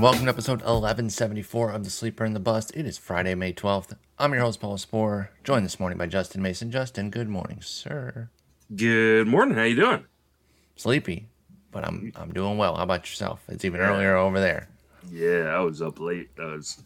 And welcome to episode 1174 of The Sleeper and the Bust. It is Friday, May 12th. I'm your host, Paul Sporer, joined this morning by Justin Mason. Justin, good morning, sir. Good morning. How you doing? Sleepy, but I'm I'm doing well. How about yourself? It's even earlier over there. Yeah, I was up late. I was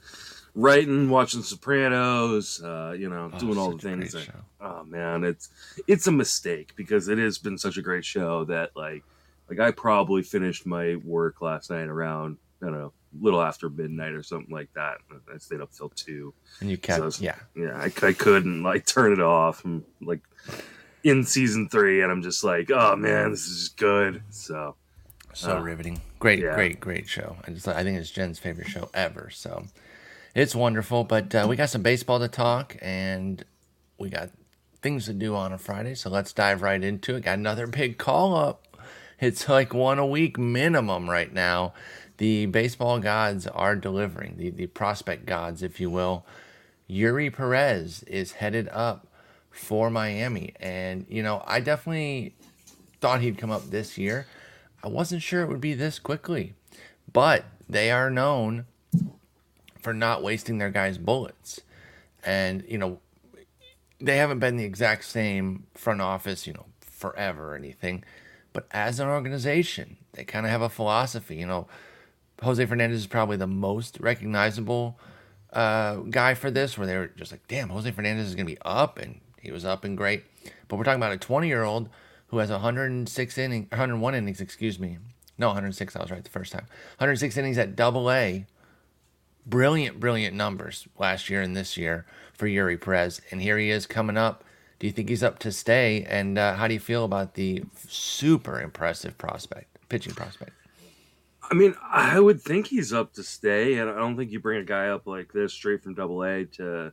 writing, watching Sopranos, uh, you know, Oh, doing all the things. That, oh man, it's it's a mistake because it has been such a great show that like like I probably finished my work last night around I don't know, little after midnight or something like that. I stayed up till two. And you kept, So- yeah. Yeah, I, I couldn't like turn it off. I'm like in season three, and I'm just like, oh man, this is good. So So Uh, riveting. Great, yeah. great, great show. I just I think it's Jen's favorite show ever. So it's wonderful. But uh, we got some baseball to talk and we got things to do on a Friday. So let's dive right into it. Got another big call up. It's like one a week minimum right now. The baseball gods are delivering, the, the prospect gods, if you will. Eury Perez is headed up for Miami. And, you know, I definitely thought he'd come up this year. I wasn't sure it would be this quickly, but they are known for not wasting their guys' bullets. And, you know, they haven't been the exact same front office, you know, forever or anything. But as an organization, they kind of have a philosophy. You know, Jose Fernandez is probably the most recognizable uh, guy for this, where they were just like, damn, Jose Fernandez is going to be up, and he was up and great. But we're talking about a 20 year old who has 106 innings, 101 innings, excuse me. No, 106. I was right the first time. 106 innings at Double A. Brilliant, brilliant numbers last year and this year for Eury Perez, and here he is coming up. Do you think he's up to stay? And uh, how do you feel about the super impressive prospect, pitching prospect? I mean, I would think he's up to stay, and I don't think you bring a guy up like this straight from Double A to,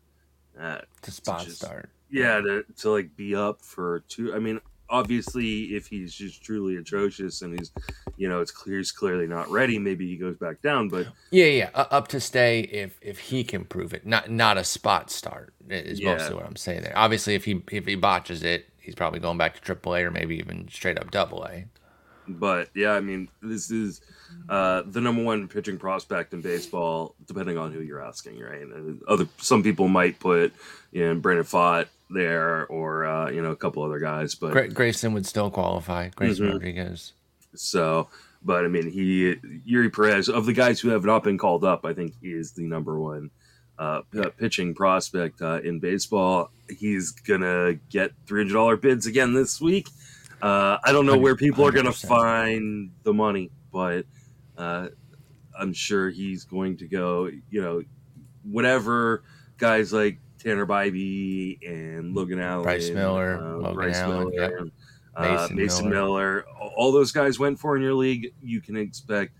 uh, To spot just- start. yeah, to, to like be up for two. I mean, obviously, if he's just truly atrocious and he's, you know, it's clear he's clearly not ready, maybe he goes back down. But Yeah, yeah, uh, up to stay if if he can prove it. Not not a spot start is Yeah. mostly what I'm saying there. Obviously, if he if he botches it, he's probably going back to AAA or maybe even straight up Double A. but yeah, I mean, this is uh, the number one pitching prospect in baseball, depending on who you're asking, right? And other some people might put, you know, Brandon Pfaadt there, or uh, you know, a couple other guys, but Gra- Grayson would still qualify. Grayson Mhm. Rodriguez. So, but I mean, he Eury Perez of the guys who have not been called up, I think he is the number one uh, p- pitching prospect uh, in baseball. He's gonna get three hundred dollar bids again this week. Uh, I don't know where people are gonna find the money, but uh, I'm sure he's going to go. You know, whatever guys like Tanner Bibee and Logan Allen, Bryce Miller, uh, Logan Bryce Allen, Miller, yep. uh, Mason Mason, Miller. Miller. all those guys went for in your league, you can expect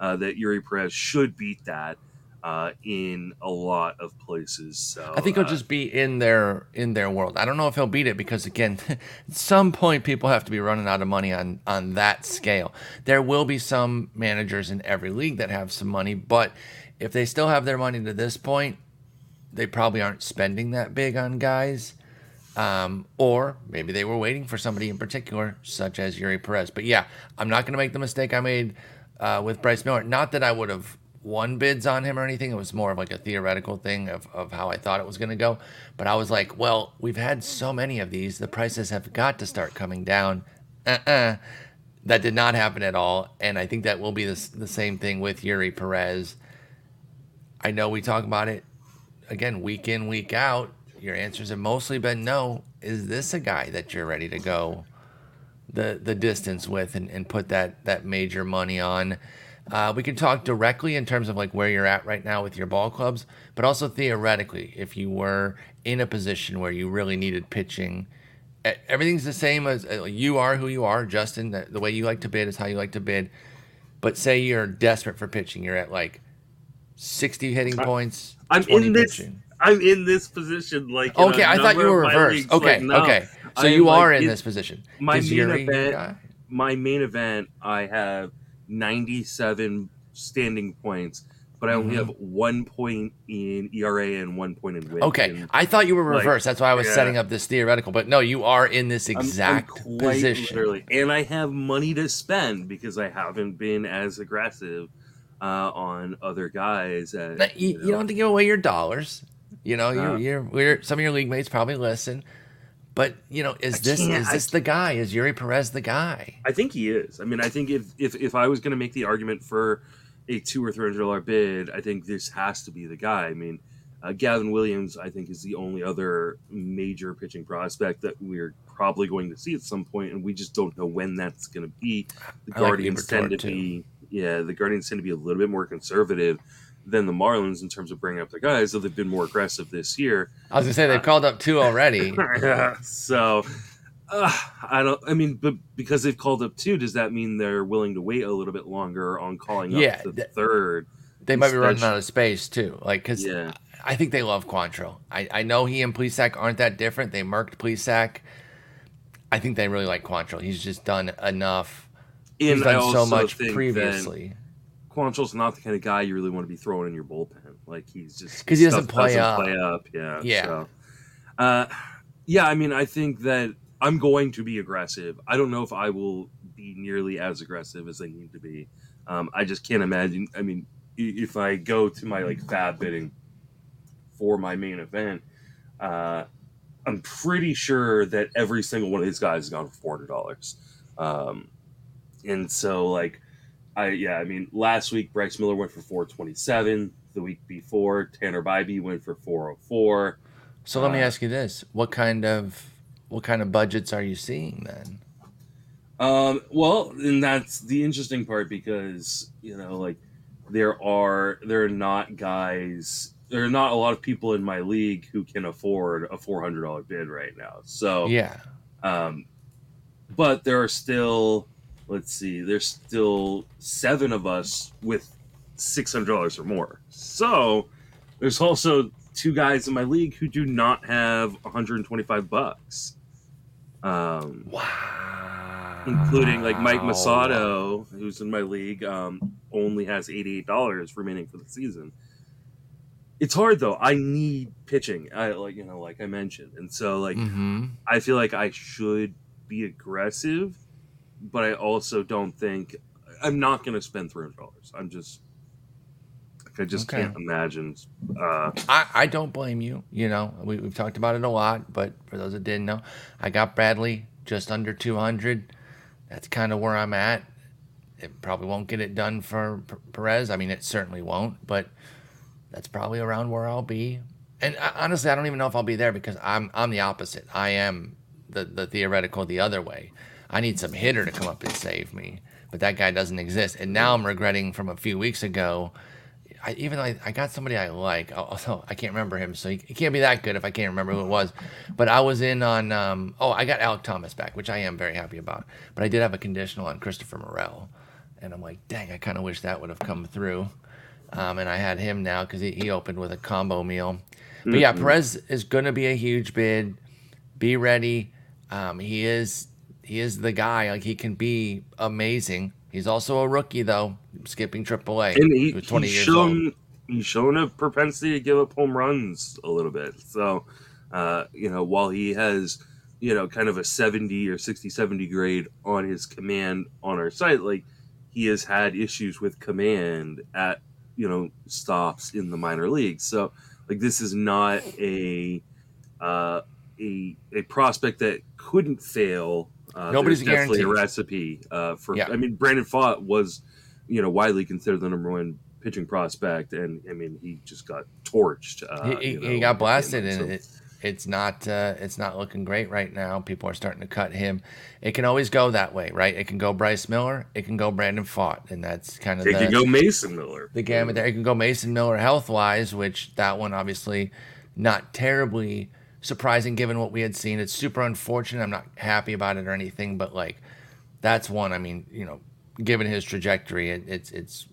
uh, that Eury Perez should beat that uh, in a lot of places. So I think he'll uh, just be in their in their world. I don't know if he'll beat it because again, at some point people have to be running out of money on on that scale. There will be some managers in every league that have some money, but if they still have their money to this point, they probably aren't spending that big on guys. Um, or maybe they were waiting for somebody in particular, such as Eury Perez. But yeah, I'm not going to make the mistake I made uh, with Bryce Miller. Not that I would have won bids on him or anything. It was more of like a theoretical thing of, of how I thought it was going to go. But I was like, well, we've had so many of these. The prices have got to start coming down. Uh-uh. That did not happen at all. And I think that will be the, the same thing with Eury Perez. I know we talk about it again week in week out your answers have mostly been no is this a guy that you're ready to go the the distance with and, and put that that major money on uh, we can talk directly in terms of like where you're at right now with your ball clubs but also theoretically if you were in a position where you really needed pitching everything's the same as uh, you are who you are justin the, the way you like to bid is how you like to bid but say you're desperate for pitching you're at like 60 hitting I- points I'm 20 in this. pitching. I'm in this position. Like Okay, I thought you were reversed. Okay, Like, no, okay. So I am, you like, are in this position. my main event- guy? My main event, I have 97 standing points, but I only Mhm. have one point in ERA and one point in win. Okay, And I thought you were like, reversed. That's why I was yeah. setting up this theoretical. But no, you are in this I'm- I'm exact quite position. literally- and I have money to spend because I haven't been as aggressive uh, on other guys. At, you, you, know. don't have to give away your dollars. You know, you're, we're, some of your league mates probably listen. But you know, is I this is this the guy? Is Eury Perez the guy? I think he is. I mean, I think if if, if I was going to make the argument for a two or three hundred dollar bid, I think this has to be the guy. I mean, uh, Gavin Williams, I think, is the only other major pitching prospect that we're probably going to see at some point, and we just don't know when that's going to be. The I like Guardians tend to too. be, yeah, the Guardians tend to be a little bit more conservative than the Marlins in terms of bringing up their guys, though they've been more aggressive this year. I was gonna say they've called up two already. so uh, I don't. I mean, but because they've called up two, does that mean they're willing to wait a little bit longer on calling up Yeah, the that- third? They might be running out of space too. Like, cause Yeah, I think they love Quantrill. I, I know he and Plesac aren't that different. They marked Plesac. I think they really like Quantrill. He's just done enough. He's and done so much previously. Quantrill's not the kind of guy you really want to be throwing in your bullpen. Like he's just because he doesn't play up. play up. Yeah, Yeah. So, uh, yeah. I mean, I think that I'm going to be aggressive. I don't know if I will be nearly as aggressive as I need to be. Um, I just can't imagine. I mean, if I go to my like fab bidding for my main event, uh, I'm pretty sure that every single one of these guys has gone for four hundred dollars. Um, and so like, I yeah, I mean, last week Bryce Miller went for four twenty seven. The week before, Tanner Bibee went for four oh four. So let me Uh, ask you this: what kind of what kind of budgets are you seeing then? Um, well, and that's the interesting part because you know, like there are there are not guys, there are not a lot of people in my league who can afford a four hundred dollar bid right now. So Yeah, um, but there are still, let's see, there's still seven of us with six hundred dollars or more. So there's also two guys in my league who do not have 125 bucks. Um, wow. including like Mike Masato, who's in my league, um, only has eighty eight dollars remaining for the season. It's hard though. I need pitching. I like you know, like I mentioned, and so like hmm I feel like I should be aggressive, but I also don't think I'm not going to spend three hundred dollars. I'm just like, I just Okay. can't imagine. Uh, I, I don't blame you. You know, we, we've talked about it a lot, but for those that didn't know, I got Bradley just under 200. That's kind of where I'm at. It probably won't get it done for P- Perez. I mean, it certainly won't, but that's probably around where I'll be. And I, honestly, I don't even know if I'll be there because I'm I'm the opposite. I am the the theoretical the other way. I need some hitter to come up and save me, but that guy doesn't exist. And now I'm regretting from a few weeks ago. I, even though I, I got somebody I like, although I can't remember him, so he, he can't be that good if I can't remember who it was. But I was in on, um, oh, I got Alek Thomas back, which I am very happy about. But I did have a conditional on Christopher Morel, and I'm like, dang, I kind of wish that would have come through. Um, and I had him now because he, he opened with a combo meal. But yeah, Perez is going to be a huge bid. Be ready. Um, he is he is the guy. Like he can be amazing. He's also a rookie though, skipping AAA. and he, was 20 he's years shown old. he's shown a propensity to give up home runs a little bit. So, uh, you know, while he has you know kind of a 70 or 60 70 grade on his command on our site, like he has had issues with command at you know stops in the minor leagues. So, like this is not a uh, a a prospect that couldn't fail. Uh, Nobody's definitely a recipe uh, for. Yeah. I mean, Brandon Pfaadt was, you know, widely considered the number one pitching prospect, and I mean, he just got torched. Uh, he, you know, he got blasted, and so- it, it's not uh, it's not looking great right now. People are starting to cut him. It can always go that way, right? It can go Bryce Miller, it can go Brandon Pfaadt, and that's kind of It the, could go Mason Miller. the gamut there. It can go Mason Miller health wise, which that one obviously not terribly surprising given what we had seen. It's super unfortunate. I'm not happy about it or anything, but like that's one. I mean, you know, given his trajectory, it, it's it's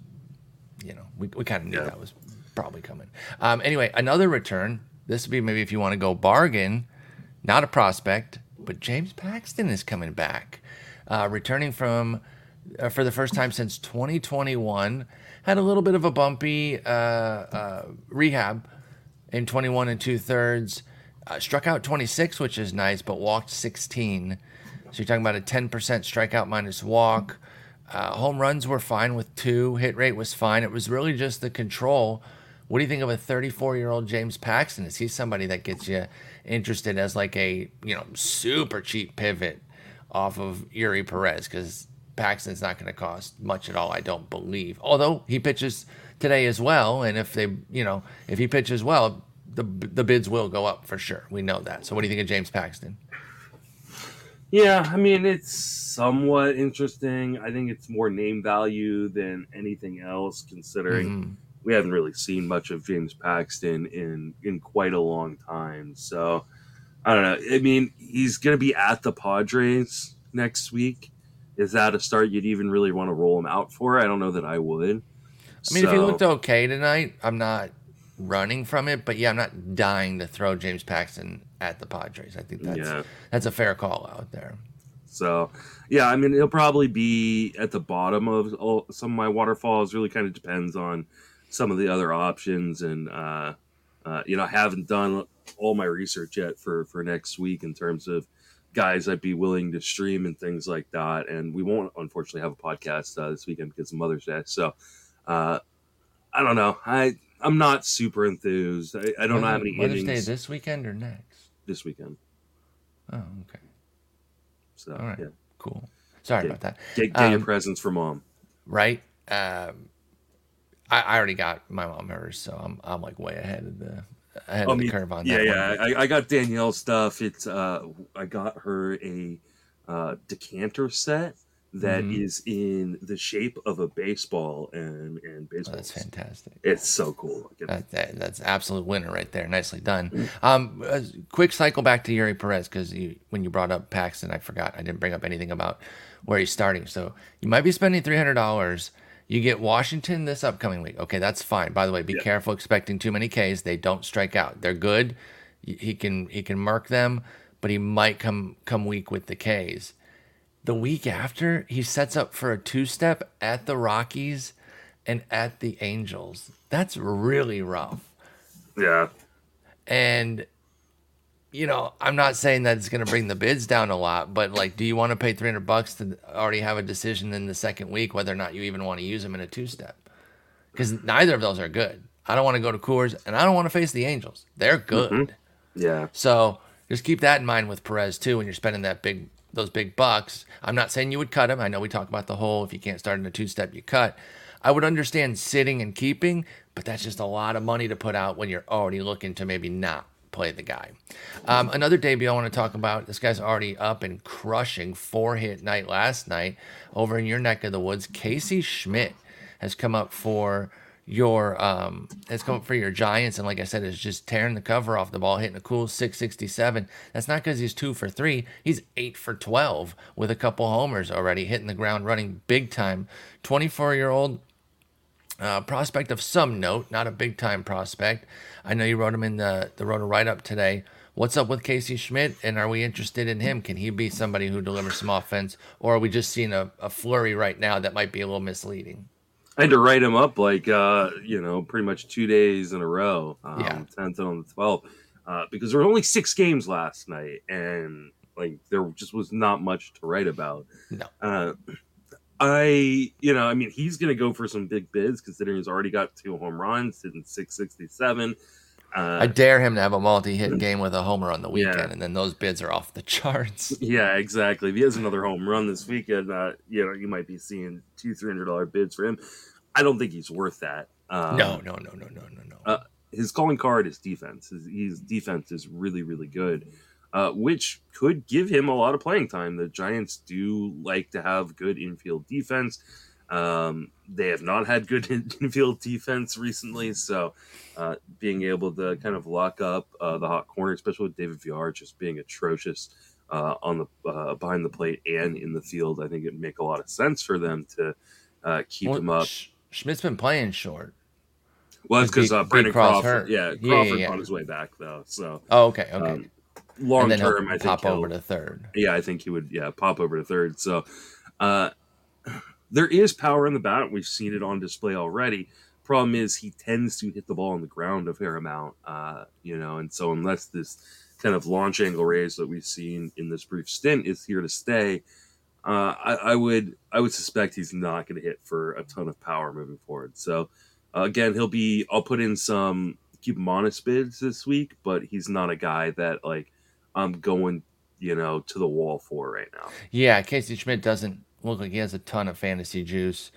you know we, we kind of knew Yeah. that was probably coming. Um, anyway, another return. This would be maybe if you want to go bargain, not a prospect, but James Paxton is coming back, uh, returning from uh, for the first time since 2021. Had a little bit of a bumpy uh, uh, rehab in 21 and two thirds. Uh, struck out 26, which is nice, but walked 16. So you're talking about a 10% strikeout minus walk. Uh, home runs were fine with two. Hit rate was fine. It was really just the control. What do you think of a 34 year old James Paxton? Is he somebody that gets you interested as like a you know super cheap pivot off of Eury Perez? Because Paxton's not going to cost much at all, I don't believe. Although he pitches today as well, and if they you know if he pitches well, the the bids will go up for sure. We know that. So what do you think of James Paxton? Yeah, I mean it's somewhat interesting. I think it's more name value than anything else, considering mm-hmm. we haven't really seen much of James Paxton in in quite a long time. So I don't know. I mean, he's going to be at the Padres next week. Is that a start you'd even really want to roll him out for? I don't know that I would. I mean, so, if he looked okay tonight, I'm not running from it, but yeah, I'm not dying to throw James Paxton at the Padres. I think that's yeah. that's a fair call out there. So, yeah, I mean, he'll probably be at the bottom of all, some of my waterfalls. Really, kind of depends on some of the other options, and uh, uh, you know, I haven't done all my research yet for for next week in terms of guys I'd be willing to stream and things like that. And we won't, unfortunately, have a podcast uh, this weekend because of Mother's Day. So, uh, I don't know. I I'm not super enthused. I, I don't know how many Mother's. Day this weekend or next? This weekend. Oh, okay. So, all right, yeah. cool. Sorry get, about that. Get, get um, your presents for mom. Right. Um, I, I already got my mom hers, so I'm I'm like way ahead of the ahead oh, of the curve on yeah, that. Yeah, yeah. I, I got Danielle stuff. It's uh, I got her a uh, decanter set that mm-hmm. is in the shape of a baseball and and baseball. Oh, that's fantastic. It's so cool. That, that, that's absolute winner right there. Nicely done. Mm-hmm. Um, quick cycle back to Eury Perez because when you brought up Paxton, I forgot I didn't bring up anything about where he's starting. So you might be spending three hundred dollars. You get Washington this upcoming week. Okay, that's fine. By the way, be yeah. careful expecting too many Ks. They don't strike out. They're good. He can he can mark them, but he might come come weak with the Ks. The week after, he sets up for a two step at the Rockies and at the Angels. That's really rough. Yeah. And, you know, I'm not saying that it's going to bring the bids down a lot, but like, do you want to pay 300 bucks to already have a decision in the second week whether or not you even want to use them in a two step? Because neither of those are good. I don't want to go to Coors and I don't want to face the Angels. They're good. Mm-hmm. Yeah. So just keep that in mind with Perez too when you're spending that big those big bucks. I'm not saying you would cut him. I know we talk about the whole if you can't start in a two step, you cut. I would understand sitting and keeping, but that's just a lot of money to put out when you're already looking to maybe not play the guy. Um, another debut I want to talk about. This guy's already up and crushing four hit night last night over in your neck of the woods. Casey Schmitt has come up for your um come up for your Giants and like I said is just tearing the cover off the ball hitting a cool 667 that's not because he's two for three. He's eight for 12 with a couple homers already hitting the ground running big time. 24 year old uh, prospect of some note not a big time prospect. I know you wrote him in the the wrote a write up today. What's up with Casey Schmitt, and are we interested in him? Can he be somebody who delivers some offense or are we just seeing a, a flurry right now that might be a little misleading I had to write him up like uh, you know, pretty much two days in a row. Um, yeah, tenth and on the twelfth, uh, because there were only six games last night, and like there just was not much to write about. No. Uh, I, you know, I mean, he's going to go for some big bids considering he's already got two home runs, hitting 667. Uh, I dare him to have a multi-hit game with a homer on the weekend, yeah. and then those bids are off the charts. Yeah, exactly. If he has another home run this weekend, uh, you know, you might be seeing two, three hundred dollar bids for him. I don't think he's worth that. Um, no, no, no, no, no, no, no. Uh, his calling card is defense. His, his defense is really, really good, uh, which could give him a lot of playing time. The Giants do like to have good infield defense. Um, they have not had good infield defense recently, so uh, being able to kind of lock up uh, the hot corner, especially with David Villar just being atrocious uh, on the uh, behind the plate and in the field, I think it'd make a lot of sense for them to uh, keep well, him up. Sch- Schmitt's been playing short. Well, that's because uh, Brandon Crawford, yeah, Crawford yeah, yeah, yeah. on his way back though. So, oh, okay, okay. Um, long term, I think pop over to third. Yeah, I think he would. Yeah, pop over to third. So, uh, there is power in the bat. We've seen it on display already. Problem is, he tends to hit the ball on the ground a fair amount, uh, you know, and so unless this kind of launch angle raise that we've seen in this brief stint is here to stay, uh, I, I, would I would suspect he's not going to hit for a ton of power moving forward. So uh, again, he'll be. I'll put in some keep him honest bids this week, but he's not a guy that like I'm going you know to the wall for right now. Yeah, Casey Schmidt doesn't look like he has a ton of fantasy juice.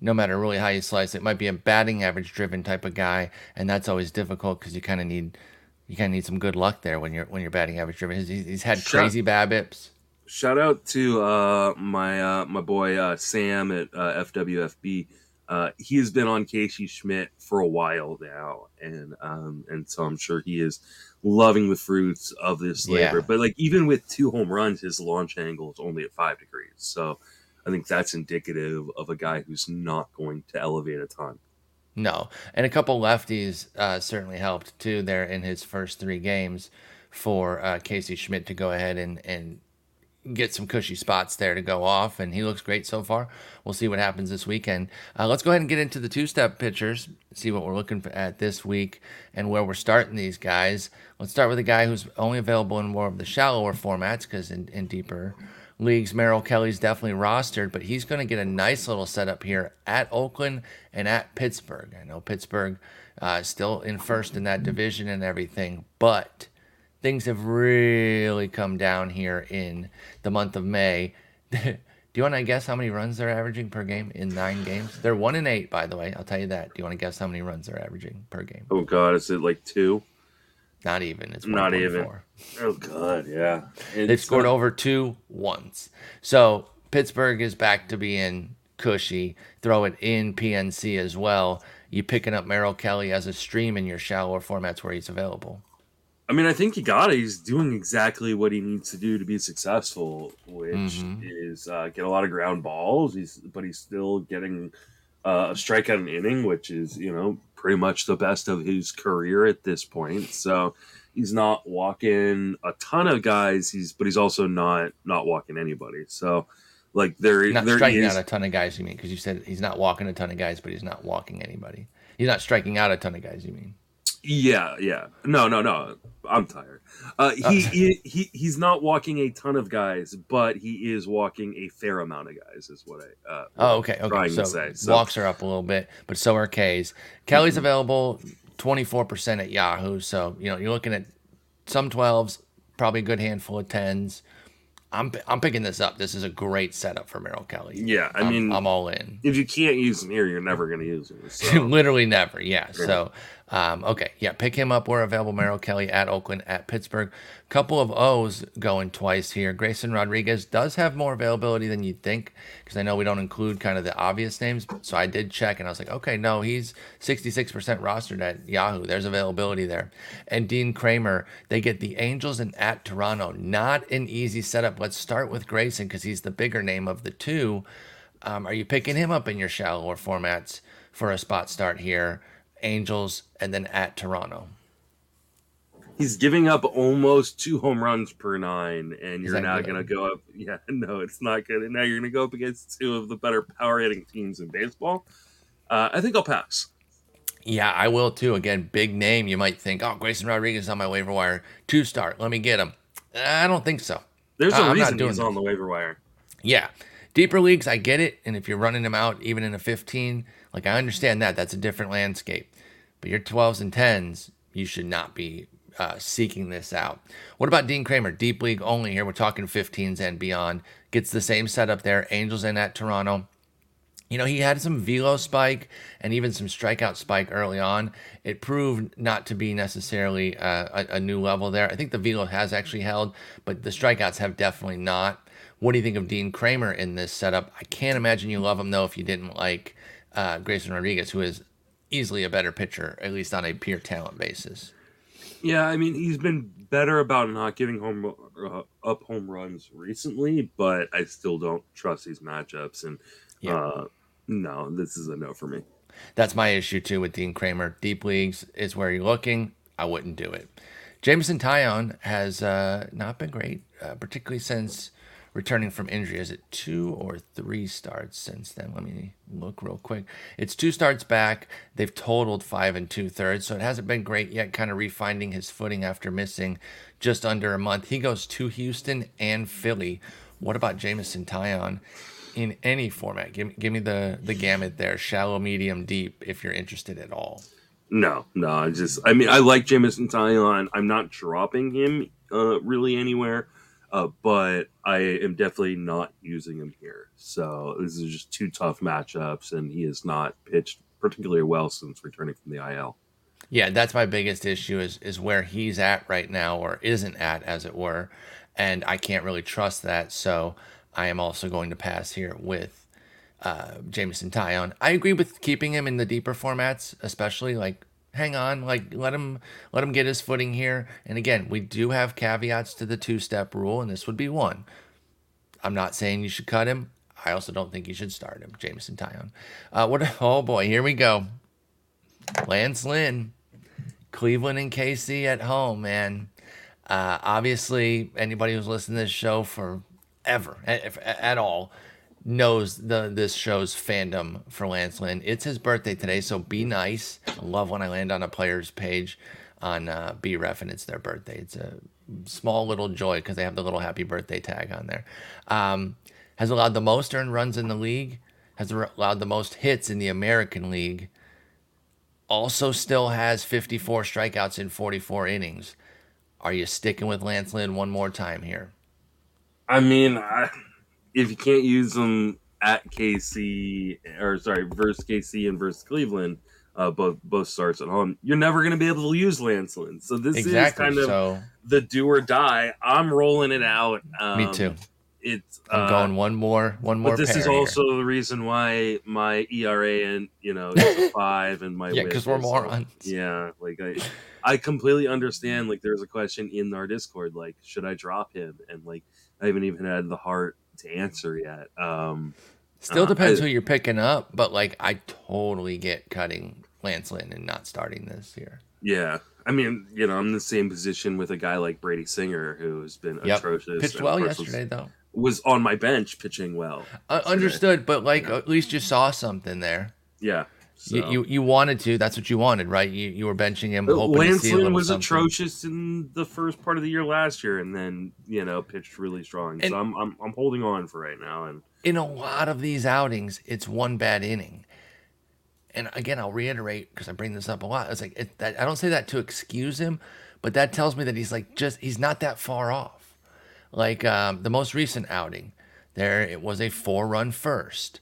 No matter really how you slice it, might be a batting average driven type of guy, and that's always difficult because you kind of need you kind of need some good luck there when you're when you're batting average driven. He's, he's had crazy BABIPs. Shout out to uh, my uh, my boy uh, Sam at uh, FWFB. Uh, he has been on Casey Schmitt for a while now, and um, and so I'm sure he is loving the fruits of this labor. Yeah. But like even with two home runs, his launch angle is only at five degrees. So I think that's indicative of a guy who's not going to elevate a ton. No, and a couple lefties uh, certainly helped too there in his first three games for uh, Casey Schmitt to go ahead and and get some cushy spots there to go off, and he looks great so far. We'll see what happens this weekend. Uh, let's go ahead and get into the two-step pitchers, see what we're looking at this week and where we're starting these guys. Let's start with a guy who's only available in more of the shallower formats because in, in deeper leagues, Merrill Kelly's definitely rostered, but he's going to get a nice little setup here at Oakland and at Pittsburgh. I know Pittsburgh uh, still in first in that division and everything, but things have really come down here in the month of May. Do you want to guess how many runs they're averaging per game in nine games? They're one and eight, by the way. I'll tell you that. Do you want to guess how many runs they're averaging per game? Oh God, is it like two? Not even. It's not even. Oh God, yeah. It's They've scored over two once. So Pittsburgh is back to being cushy. Throw it in PNC as well. You picking up Merrill Kelly as a stream in your shallower formats where he's available. I mean, I think he got it. He's doing exactly what he needs to do to be successful, which mm-hmm. is uh, get a lot of ground balls. He's but he's still getting uh, a strikeout an inning, which is you know pretty much the best of his career at this point. So he's not walking a ton of guys. He's but he's also not not walking anybody. So like there, not there striking is, out a ton of guys. You mean because you said he's not walking a ton of guys, but he's not walking anybody. He's not striking out a ton of guys. You mean? Yeah, yeah. No, no, no. I'm tired. Uh, he, oh. he, he he's not walking a ton of guys, but he is walking a fair amount of guys. Is what I. Uh, oh, okay, okay. So, so, walks are up a little bit, but so are K's. Kelly's mm-hmm. available 24 percent at Yahoo. So you know you're looking at some 12s, probably a good handful of 10s. I'm I'm picking this up. This is a great setup for Merrill Kelly. Yeah, I I'm, mean, I'm all in. If you can't use him here, you're never going to use him. So. Literally never. Yeah. yeah. So um, okay, yeah, pick him up. We're available. Merrill Kelly at Oakland, at Pittsburgh. Couple of O's going twice here. Grayson Rodriguez does have more availability than you'd think because I know we don't include kind of the obvious names. So I did check and I was like, okay, no, he's 66% rostered at Yahoo. There's availability there. And Dean Kremer, they get the Angels and at Toronto. Not an easy setup. Let's start with Grayson because he's the bigger name of the two. Um, are you picking him up in your shallower formats for a spot start here? Angels, and then at Toronto. He's giving up almost two home runs per nine, and you're now going to go up. Yeah, no, it's not good. And now you're going to go up against two of the better power hitting teams in baseball. Uh, I think I'll pass. Yeah, I will too. Again, big name. You might think, oh, Grayson Rodriguez on my waiver wire, two start. Let me get him. I don't think so. There's a uh, reason he's on the waiver wire. Yeah, deeper leagues, I get it. And if you're running him out even in a 15, like I understand that. That's a different landscape. But your 12s and 10s, you should not be uh, seeking this out. What about Dean Kremer? Deep league only here. We're talking 15s and beyond. Gets the same setup there. Angels in at Toronto. You know, he had some velo spike and even some strikeout spike early on. It proved not to be necessarily uh, a, a, new level there. I think the velo has actually held, but the strikeouts have definitely not. What do you think of Dean Kremer in this setup? I can't imagine you love him though if you didn't like uh, Grayson Rodriguez, who is easily a better pitcher, at least on a pure talent basis. Yeah, I mean he's been better about not giving home uh, up home runs recently, but I still don't trust these matchups. And yeah. uh, no, this is a no for me. That's my issue too with Dean Kremer. Deep leagues is where you're looking. I wouldn't do it. Jameson Taillon has uh, not been great, uh, particularly since returning from injury. Is it two or three starts since then? Let me look real quick. It's two starts back. They've totaled five and two thirds, so it hasn't been great yet, kind of refinding his footing after missing just under a month. He goes to Houston and Philly. what about Jameson Taillon in any format? Give, give me the, the gamut there shallow, medium, deep, if you're interested at all. No, no, I just, I mean, I like Jameson Taillon. I'm not dropping him uh, really anywhere, uh, but I am definitely not using him here. So this is just two tough matchups, and he has not pitched particularly well since returning from the IL. Yeah, that's my biggest issue is is where he's at right now or isn't at as it were, and I can't really trust that. So I am also going to pass here with uh, Jameson Taillon. I agree with keeping him in the deeper formats, especially like hang on, like let him let him get his footing here. And again, we do have caveats to the two step rule, and this would be one. I'm not saying you should cut him. I also don't think you should start him, Jameson Taillon. Uh, what? Oh boy, here we go. Lance Lynn, Cleveland and KC at home, man. Uh, obviously, anybody who's listened to this show forever, at, at all, knows the this show's fandom for Lance Lynn. It's his birthday today, so be nice. I love when I land on a player's page on uh, BREF and it's their birthday. It's a small little joy because they have the little happy birthday tag on there. Um, has allowed the most earned runs in the league, has allowed the most hits in the American League, also still has 54 strikeouts in 44 innings. Are you sticking with Lance Lynn one more time here? I mean, I, if you can't use them at KC or sorry, versus KC and versus Cleveland, uh, both both starts at home, you're never going to be able to use Lance Lynn. So this exactly. is kind of so, the do or die. I'm rolling it out. Um, me too it's I'm uh, going one more one more. But this is also here. the reason why my ERA and you know five and my yeah because we're morons. Yeah, like I I completely understand. Like there's a question in our Discord like should I drop him and like I haven't even had the heart to answer yet. Um, Still uh, depends I, who you're picking up, but like I totally get cutting Lance Lynn and not starting this year. Yeah, I mean, you know, I'm in the same position with a guy like Brady Singer, who's been yep. atrocious. Pitched well yesterday, though was on my bench pitching well. Uh, understood, but like yeah. at least you saw something there. Yeah. So. You, you, you wanted to. That's what you wanted, right? You you were benching him. Lance Lynn was something. atrocious in the first part of the year last year, and then you know pitched really strong. And so I'm, I'm I'm holding on for right now. And in a lot of these outings, it's one bad inning. And again, I'll reiterate because I bring this up a lot. It's like it, that, I don't say that to excuse him, but that tells me that he's like just he's not that far off. Like um, the most recent outing, there it was a four run first.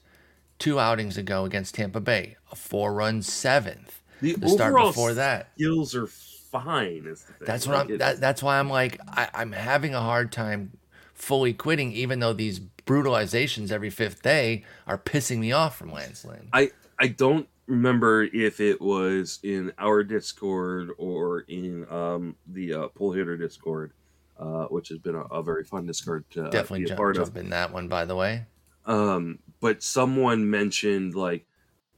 Two outings ago against Tampa Bay, a four run seventh. The, the start before that, skills are fine. That's what like I'm. That, that's why I'm like I, I'm having a hard time fully quitting, even though these brutalizations every fifth day are pissing me off from Lance Lynn. I I don't remember if it was in our Discord or in um, the uh, pull hitter Discord uh, which has been a, a, very fun Discord to definitely be a jump, part jump of. in that one, by the way. Um, but someone mentioned like,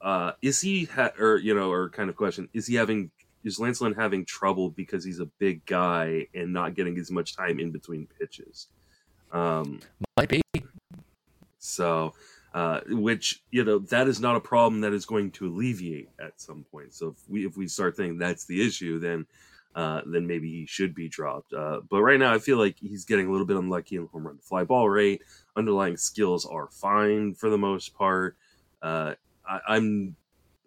uh, is he ha- or you know, or kind of question, is he having is Lance Lynn having trouble because he's a big guy and not getting as much time in between pitches? Um, Might be. So, uh, which you know that is not a problem that is going to alleviate at some point. So if we if we start thinking that's the issue, then uh, then maybe he should be dropped. Uh, but right now, I feel like he's getting a little bit unlucky in home run fly ball rate. Underlying skills are fine for the most part. Uh, I, I'm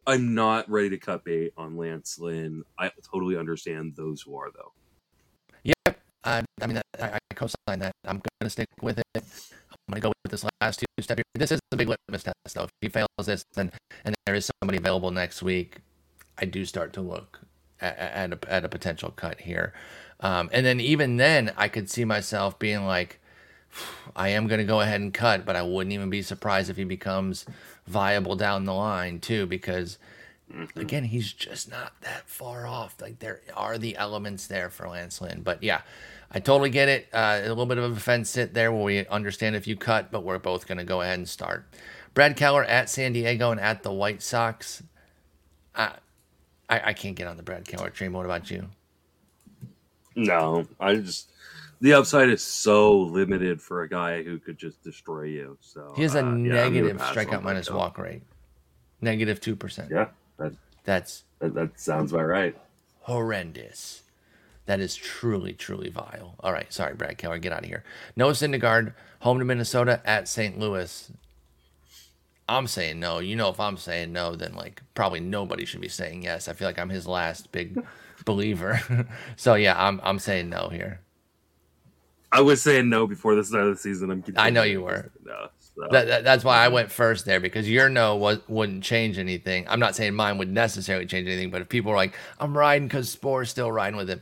I'm not ready to cut bait on Lance Lynn. I totally understand those who are though. Yeah, I, I mean, I, I co-sign that. I'm going to stick with it. I'm going to go with this last two step. This is the big litmus test, though. If he fails this, then and there is somebody available next week, I do start to look at, a, at a potential cut here. Um, and then even then, I could see myself being like, I am going to go ahead and cut, but I wouldn't even be surprised if he becomes viable down the line too, because mm-hmm. again, he's just not that far off. Like there are the elements there for Lance Lynn, but yeah, I totally get it. Uh, a little bit of a fence sit there where we understand if you cut, but we're both going to go ahead and start. Brad Keller at San Diego and at the White Sox. Uh, I, I can't get on the Brad Keller train. What about you? No, I just the upside is so limited for a guy who could just destroy you. So he has a uh, negative yeah, strikeout minus walk rate, negative two percent. Yeah, that, that's that, that sounds about right. Horrendous. That is truly, truly vile. All right, sorry, Brad Keller, get out of here. Noah Syndergaard, home to Minnesota at St. Louis. I'm saying no. You know, if I'm saying no, then like probably nobody should be saying yes. I feel like I'm his last big believer. so yeah, I'm I'm saying no here. I was saying no before the start of the season. I'm I know you were. No, so. that, that, that's why I went first there because your no was, wouldn't change anything. I'm not saying mine would necessarily change anything, but if people are like, I'm riding because Spore's still riding with him,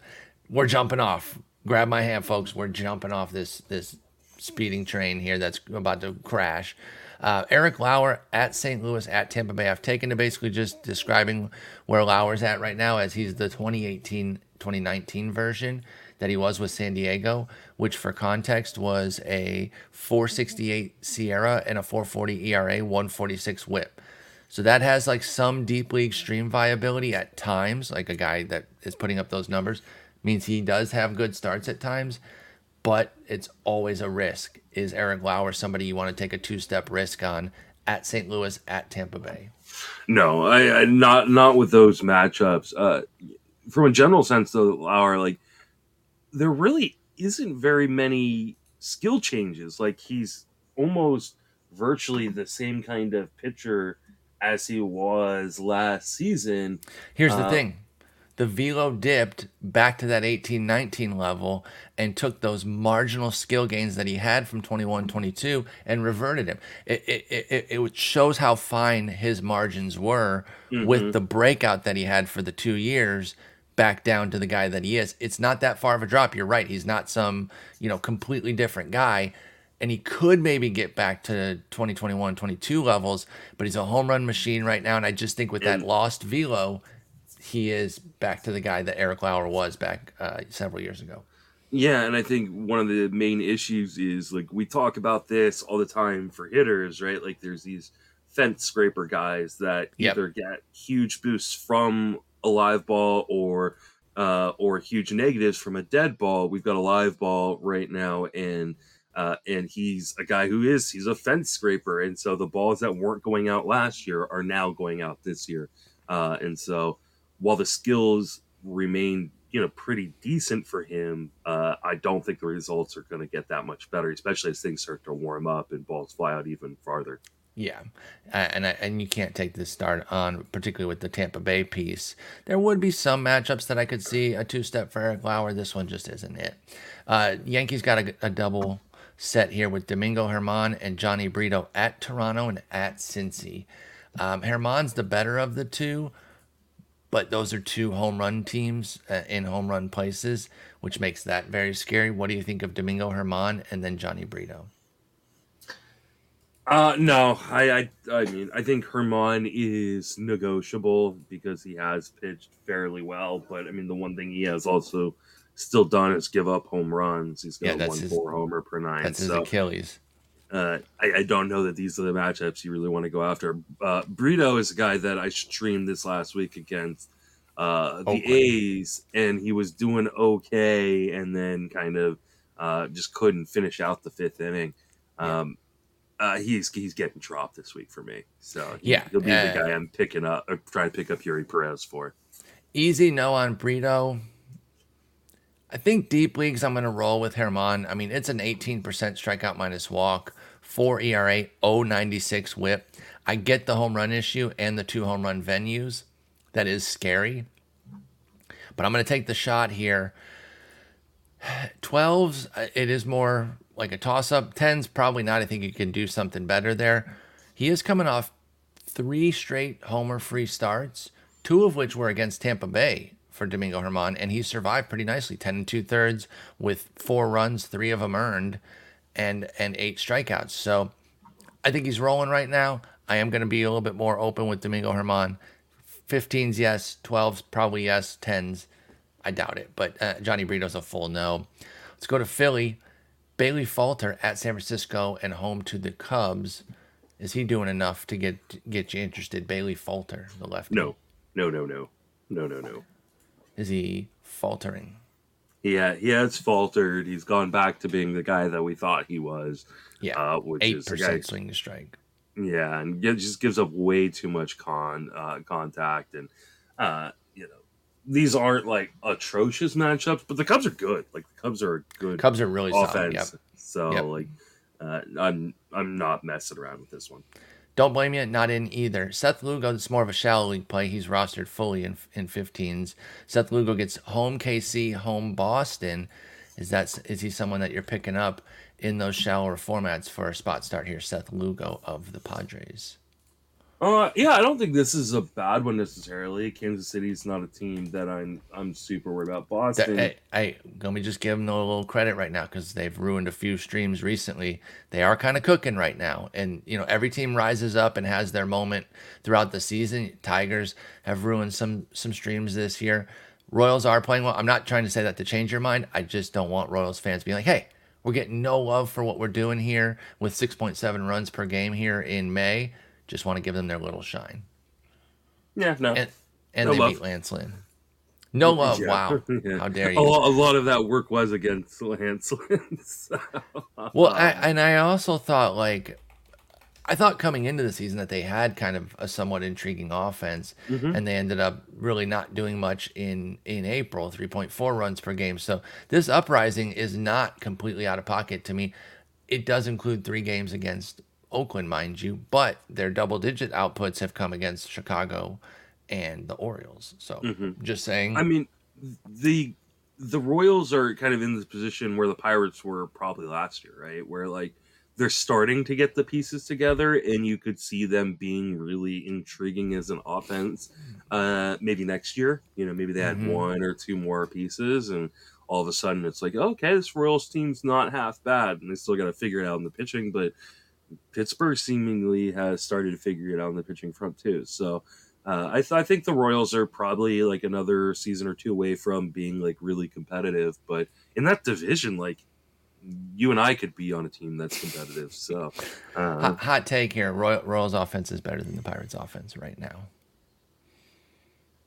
we're jumping off. Grab my hand, folks. We're jumping off this this speeding train here that's about to crash. Uh, Eric Lauer at St. Louis at Tampa Bay. I've taken to basically just describing where Lauer's at right now as he's the 2018 2019 version that he was with San Diego, which for context was a 468 SIERA and a 440 ERA, 146 whip. So that has like some deep league stream viability at times, like a guy that is putting up those numbers means he does have good starts at times, but it's always a risk. Is Eric Lauer somebody you want to take a two step risk on at St. Louis, at Tampa Bay? No, I, I not not with those matchups. Uh, from a general sense, though, Lauer like there really isn't very many skill changes. Like he's almost virtually the same kind of pitcher as he was last season. Here's the uh, thing. The velo dipped back to that 18 19 level and took those marginal skill gains that he had from 21 22 and reverted him. It, it, it, it shows how fine his margins were mm-hmm. with the breakout that he had for the two years back down to the guy that he is. It's not that far of a drop. You're right. He's not some, you know, completely different guy. And he could maybe get back to 2021, 22 levels, but he's a home run machine right now. And I just think with that lost velo, he is back to the guy that Eric Lauer was back uh, several years ago. Yeah, and I think one of the main issues is like we talk about this all the time for hitters, right? Like there's these fence scraper guys that yep. either get huge boosts from a live ball or uh, or huge negatives from a dead ball. We've got a live ball right now, and uh, and he's a guy who is he's a fence scraper, and so the balls that weren't going out last year are now going out this year, uh, and so while the skills remain you know pretty decent for him, uh, I don't think the results are going to get that much better, especially as things start to warm up and balls fly out even farther. Yeah, and and you can't take this start on, particularly with the Tampa Bay piece. There would be some matchups that I could see a two step for Eric Lauer. This one just isn't it. Uh, Yankees got a, a, double set here with Domingo Germán and Jhony Brito at Toronto and at Cincy. Um, Germán's the better of the two, but those are two home run teams uh, in home run places, which makes that very scary. What do you think of Domingo Germán and then Jhony Brito? Uh, no, I, I, I mean, I think Germán is negotiable because he has pitched fairly well. But I mean, the one thing he has also still done is give up home runs. He's got yeah, one his, four homer per nine. That's his Achilles. Uh, I, I, don't know that these are the matchups you really want to go after. Uh, Brito is a guy that I streamed this last week against uh, the Oakland. A's, and he was doing okay, and then kind of uh, just couldn't finish out the fifth inning. Um, uh, he's he's getting dropped this week for me. So he, yeah, he'll be uh, the guy I'm picking up or trying to pick up Eury Perez for. Easy no on Brito. I think deep leagues I'm going to roll with Germán. I mean, it's an 18% strikeout minus walk, 4 ERA, 096 whip. I get the home run issue and the two home run venues. That is scary. But I'm going to take the shot here. 12s, uh, it is more like a toss up. 10's probably not. I think you can do something better there. He is coming off three straight homer free starts, two of which were against Tampa Bay for Domingo Germán, and he survived pretty nicely 10 and two thirds with four runs, three of them earned, and, and eight strikeouts. So I think he's rolling right now. I am going to be a little bit more open with Domingo Germán. 15s, yes. 12s, probably yes. 10s, I doubt it. But uh, Jhony Brito's a full no. Let's go to Philly. Bailey Falter at San Francisco and home to the Cubs. Is he doing enough to get get you interested? Bailey Falter, the left. No, no, no, no, no, no, no. Is he faltering? Yeah, he has faltered. He's gone back to being the guy that we thought he was. Yeah, uh, eight percent swing strike. Yeah, and it just gives up way too much con uh, contact, and uh, you know these aren't like atrocious matchups, but the Cubs are good. Like the Cubs are a good Cubs are really offense. solid. Yep. So Yep. like, uh, I'm I'm not messing around with this one. Don't blame you, not in either. Seth Lugo is more of a shallow league play. He's rostered fully in in 15s. Seth Lugo gets home KC, home Boston. Is that is he someone that you're picking up in those shallower formats for a spot start here? Seth Lugo of the Padres. Uh, yeah, I don't think this is a bad one necessarily. Kansas City is not a team that I'm I'm super worried about. Boston, hey, hey, let me just give them a little credit right now because they've ruined a few streams recently. They are kind of cooking right now, and you know every team rises up and has their moment throughout the season. Tigers have ruined some some streams this year. Royals are playing well. I'm not trying to say that to change your mind. I just don't want Royals fans being like, "Hey, we're getting no love for what we're doing here with 6.7 runs per game here in May." Just want to give them their little shine, yeah, no, and and No they love. beat Lance Lynn. No love. Yeah. Wow. Yeah. How dare a you? lot, a lot of that work was against Lance Lynn. so, Well, I, and I also thought like I thought coming into the season that they had kind of a somewhat intriguing offense, Mhm. and they ended up really not doing much in in April, three point four runs per game. So this uprising is not completely out of pocket to me. It does include three games against Oakland, mind you, but their double digit outputs have come against Chicago and the Orioles. So Mhm. just saying, I mean, the the Royals are kind of in this position where the Pirates were probably last year, right? Where like they're starting to get the pieces together, and you could see them being really intriguing as an offense. Uh, maybe next year, you know, maybe they had Mhm. one or two more pieces, and all of a sudden it's like, okay, this Royals team's not half bad, and they still got to figure it out in the pitching, but Pittsburgh seemingly has started to figure it out on the pitching front too. So uh, I, th- I think the Royals are probably like another season or two away from being like really competitive. But in that division, like you and I could be on a team that's competitive. So uh, hot, hot take here: Roy, Royals offense is better than the Pirates offense right now.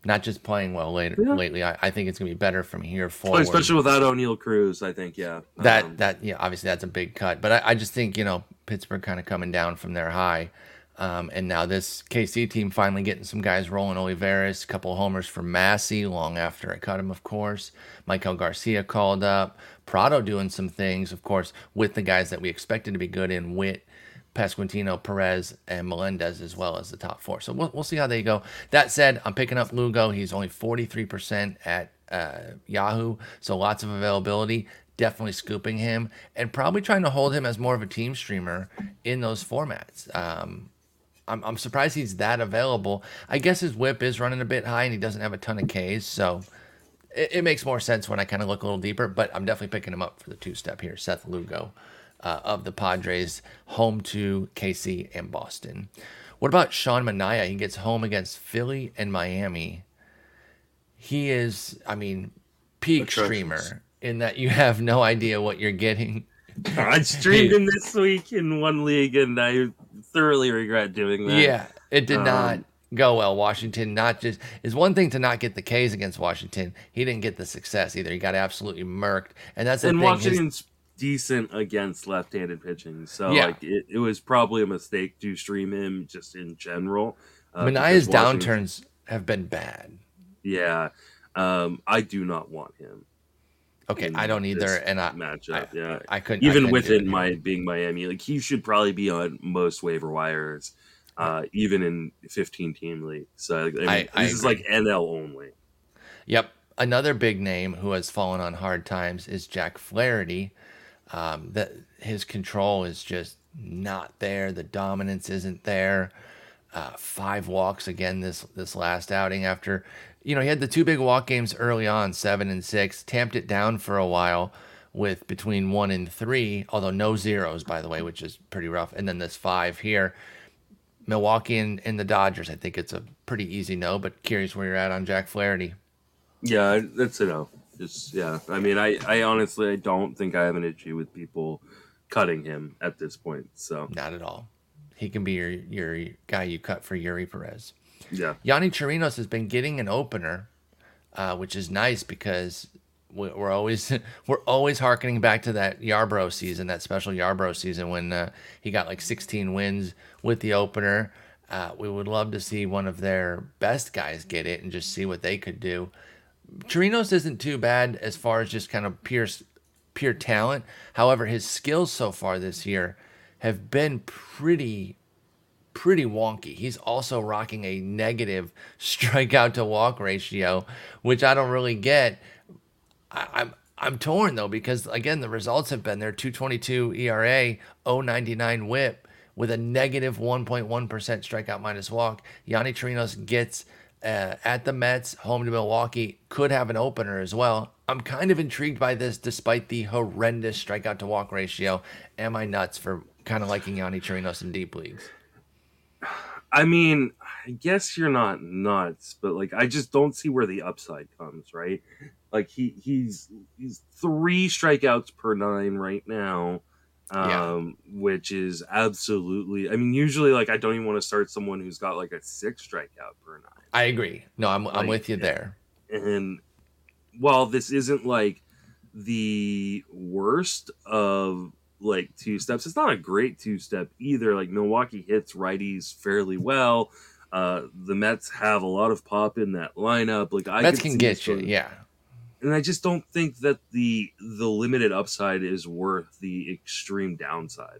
Not just playing well later Yeah. lately. I, I think it's gonna be better from here forward. especially without Oneil Cruz, I think yeah. that Um, that yeah, obviously that's a big cut. But I, I just think you know Pittsburgh kind of coming down from their high, um, and now this KC team finally getting some guys rolling. Olivares, a couple homers for Massey, long after I cut him, of course. Maikel Garcia called up. Pratto doing some things, of course, with the guys that we expected to be good in Witt. Pasquantino, Perez, and Melendez as well as the top four. So we'll, we'll see how they go. That said, I'm picking up Lugo. He's only 43% at uh, Yahoo, so lots of availability. Definitely scooping him and probably trying to hold him as more of a team streamer in those formats. Um, I'm, I'm surprised he's that available. I guess his whip is running a bit high and he doesn't have a ton of Ks, so it, it makes more sense when I kind of look a little deeper. But I'm definitely picking him up for the two step here. Seth Lugo uh, of the Padres, home to KC and Boston. What about Sean Manaea? He gets home against Philly and Miami. He is, I mean, peak streamer in that you have no idea what you're getting. I streamed him this week in one league, and I thoroughly regret doing that. Yeah, it did Um, not go well. Washington not just is one thing to not get the K's against Washington. He didn't get the success either. He got absolutely murked, and that's the and thing. his- Washington's decent against left-handed pitching, so Yeah. like it, it was probably a mistake to stream him just in general. uh, Manaea's downturns have been bad. Yeah, um, I do not want him. Okay, I don't either, and I matchup. yeah, I couldn't I even couldn't with do it it. my being Miami, like he should probably be on most waiver wires, uh, even in 15 team league. So I mean, I- I this is agree. like NL only. Yep. Another big name who has fallen on hard times is Jack Flaherty. Um, that his control is just not there. The dominance isn't there. Uh, five walks again this this last outing after you know he had the two big walk games early on, seven and six, tamped it down for a while with between one and three, although no zeros by the way, which is pretty rough. And then this five here. Milwaukee and, and the Dodgers, I think it's a pretty easy no, but curious where you're at on Jack Flaherty. Yeah, that's a no. Just yeah. I mean, I I honestly I don't think I have an issue with people cutting him at this point. So Not at all. He can be your your guy you cut for Eury Perez. yeah, Yonny Chirinos has been getting an opener, uh, which is nice because we- we're always we're always harkening back to that Yarbrough season, that special Yarbrough season when uh, he got like 16 wins with the opener. Uh, we would love to see one of their best guys get it and just see what they could do. Chirinos isn't too bad as far as just kind of pure pure talent. However, his skills so far this year have been pretty pretty wonky. He's also rocking a negative strikeout to walk ratio, which I don't really get. I, I'm I'm torn though because again the results have been there 222 ERA, 099 WHIP with a negative 1.1 strikeout minus walk. Yonny Chirinos gets uh, at the Mets, home to Milwaukee, could have an opener as well. I'm kind of intrigued by this despite the horrendous strikeout to walk ratio. Am I nuts for kind of liking Yonny Chirinos in deep leagues? I mean, I guess you're not nuts, but like I just don't see where the upside comes, right? Like he he's he's three strikeouts per nine right now. Um, yeah. which is absolutely I mean, usually like I don't even want to start someone who's got like a six strikeout per nine. I agree. No, I'm like, I'm with you there. And while this isn't like the worst of like two steps. It's not a great two step either. Like Milwaukee hits righties fairly well. Uh, the Mets have a lot of pop in that lineup. Like I Mets can get you, yeah. And I just don't think that the the limited upside is worth the extreme downside.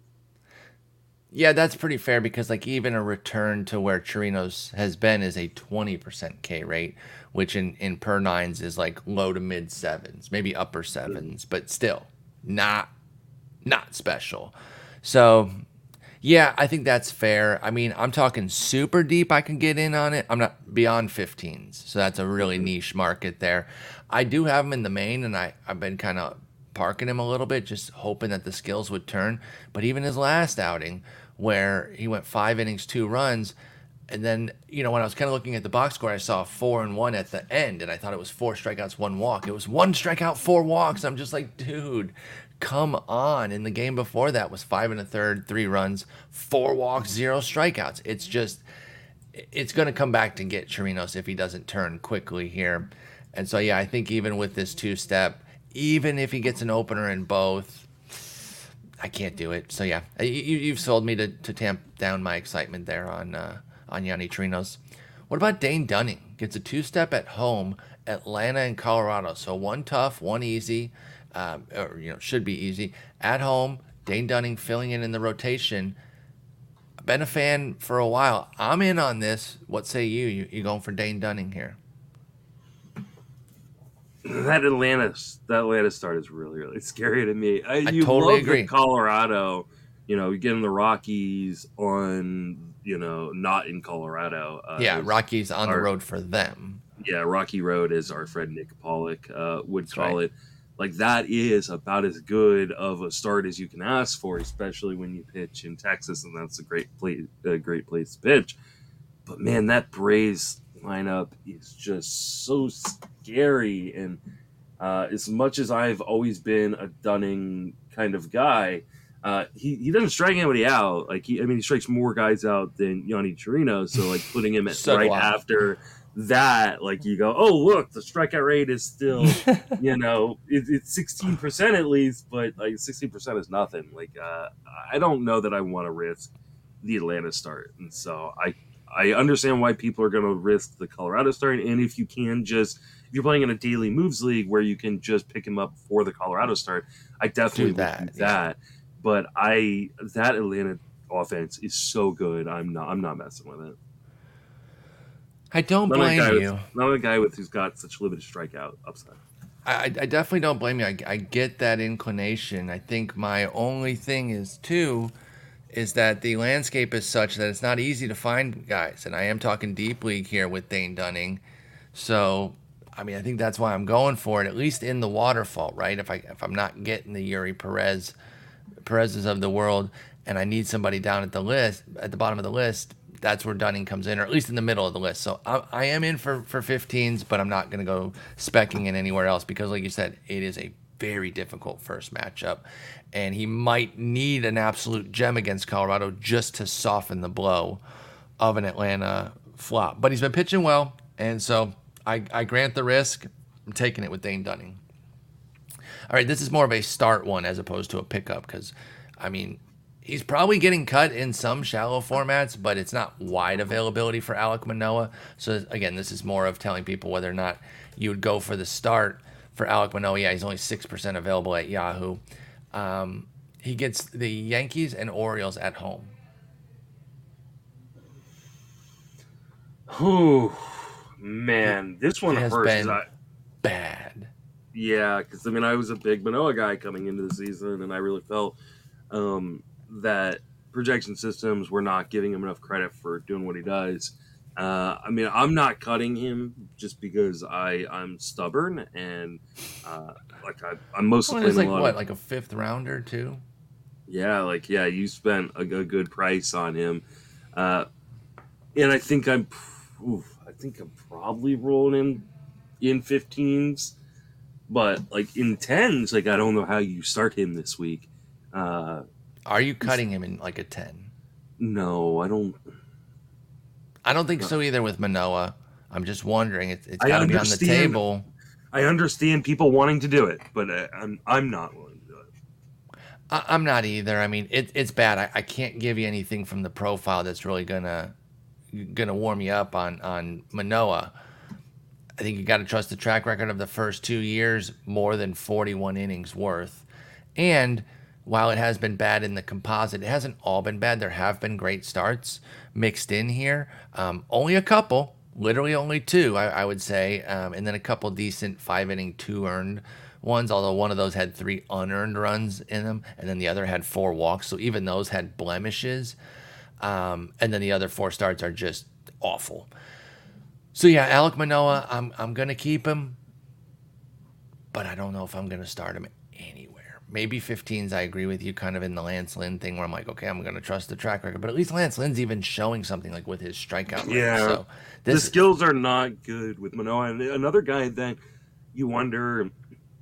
Yeah, that's pretty fair because like even a return to where Chirinos has been is a twenty percent K rate, which in in per nines is like low to mid sevens, maybe upper sevens, but still not not special. So, yeah, I think that's fair. I mean, I'm talking super deep, I can get in on it. I'm not beyond 15s. So that's a really niche market there. I do have them in the main, and I, I've been kind of parking him a little bit, just hoping that the skills would turn. But even his last outing, where he went five innings, two runs, and then you know when I was kind of looking at the box score, I saw four and one at the end, and I thought it was four strikeouts, one walk. It was one strikeout, four walks. I'm just like, dude, come on. And the game before that was five and a third, three runs, four walks, zero strikeouts. It's just, it's going to come back to get Chirinos if he doesn't turn quickly here. And so, yeah, I think even with this two step, even if he gets an opener in both, I can't do it. So, yeah, you, have sold me to, to tamp down my excitement there on, uh, on Yonny Chirinos. What about Dane Dunning? Gets a two step at home, Atlanta and Colorado. So, one tough, one easy um, or you know should be easy at home. Dane Dunning filling in in the rotation. Been a fan for a while. I'm in on this. What say you? You, you going for Dane Dunning here? That Atlanta that Atlanta start is really really scary to me. I, I you totally love agree. Colorado, you know, you're getting the Rockies on, you know, not in Colorado. Uh, yeah, Rockies on our, the road for them. Yeah, Rocky Road, as our friend Nick Pollack uh, would That's call right. it like that is about as good of a start as you can ask for, especially when you pitch in Texas, and that's a great place, a great place to pitch. But man, that Braves lineup is just so scary, and uh, as much as I've always been a Dunning kind of guy, uh, he, he doesn't strike anybody out. Like he, I mean, he strikes more guys out than Yonny Chirinos. So like putting him at so right after that, like you go, oh look, the strikeout rate is still, you know, it, it's sixteen percent at least, but like sixteen percent is nothing. Like uh, I don't know that I want to risk the Atlanta start, and so I I understand why people are going to risk the Colorado start, and if you can just if you're playing in a daily moves league where you can just pick him up for the Colorado start, I definitely do that. Do that. Yeah. But I that Atlanta offense is so good. I'm not I'm not messing with it. I don't not blame you. With, not a guy with who's got such limited strikeout upside. I, I definitely don't blame you. I, I get that inclination. I think my only thing is too, is that the landscape is such that it's not easy to find guys, and I am talking deep league here with Dane Dunning. So, I mean, I think that's why I'm going for it, at least in the waterfall, right? If I if I'm not getting the Eury Perez, Perez's of the world, and I need somebody down at the list at the bottom of the list, that's where Dunning comes in, or at least in the middle of the list. So I, I am in for, for 15s, but I'm not going to go specking in anywhere else because, like you said, it is a very difficult first matchup. And he might need an absolute gem against Colorado just to soften the blow of an Atlanta flop. But he's been pitching well, and so I, I grant the risk. I'm taking it with Dane Dunning. All right, this is more of a start one as opposed to a pickup because, I mean, He's probably getting cut in some shallow formats, but it's not wide availability for Alek Manoah. So again, this is more of telling people whether or not you would go for the start for Alek Manoah. Yeah, he's only six percent available at Yahoo. Um, he gets the Yankees and Orioles at home. Oh man, this one has hurts. been- I, Bad. yeah, because I mean, I was a big Manoah guy coming into the season, and I really felt um, that projection systems were not giving him enough credit for doing what he does. Uh, I mean, I'm not cutting him just because I I'm stubborn and uh, like I, I'm mostly Well, playing like what, of like a fifth rounder too. Yeah, like yeah, you spent a, a good price on him, uh, and I think I'm, oof, think I'm probably rolling him in 15s, but like in 10s, like I don't know how you start him this week. Uh, Are you cutting him in like a ten? no, I don't. I don't think so either with Manoah. I'm just wondering. It's, it's I got to be on the table. I understand people wanting to do it, but uh, I'm I'm not willing to do it. I, I'm not either. I mean, it, it's bad. I, I can't give you anything from the profile that's really gonna gonna warm you up on on Manoah. I think you got to trust the track record of the first two years, more than 41 innings worth. And while it has been bad in the composite, it hasn't all been bad. There have been great starts mixed in here. Um, only a couple, literally only two, I, I would say, um, and then a couple decent five inning, two earned ones. Although one of those had three unearned runs in them, and then the other had four walks. So even those had blemishes. Um, and then the other four starts are just awful. So yeah, Alek Manoah, I'm I'm gonna keep him, but I don't know if I'm gonna start him anywhere. Maybe 15s. I agree with you, kind of in the Lance Lynn thing, where I'm like, okay, I'm gonna trust the track record, but at least Lance Lynn's even showing something like with his strikeout rate. Yeah. So the skills are not good with Manoah. And another guy that you wonder